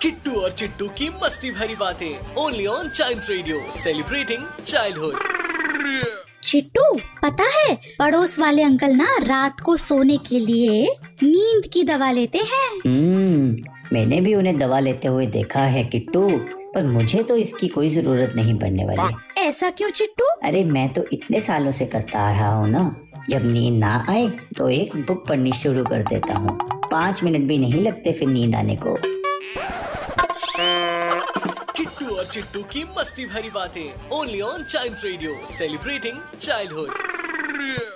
किट्टू और चिट्टू की मस्ती भरी बातें। Only on child radio celebrating childhood Chittu पता है पड़ोस वाले अंकल ना रात को सोने के लिए नींद की दवा लेते हैं। हम्म मैंने भी उन्हें दवा लेते हुए देखा है किट्टू पर मुझे तो इसकी कोई ज़रूरत नहीं पड़ने वाली। ऐसा क्यों चिट्टू? अरे मैं तो इतने सालों से करता आ रहा हूँ ना जब नींद ना आए तो एक बुक पढ़नी शुरू कर देता हूँ। पाँच मिनट भी नहीं लगते फिर नींद आने को। किट्टू और चिट्टू की मस्ती भरी बातें। Only on child radio celebrating childhood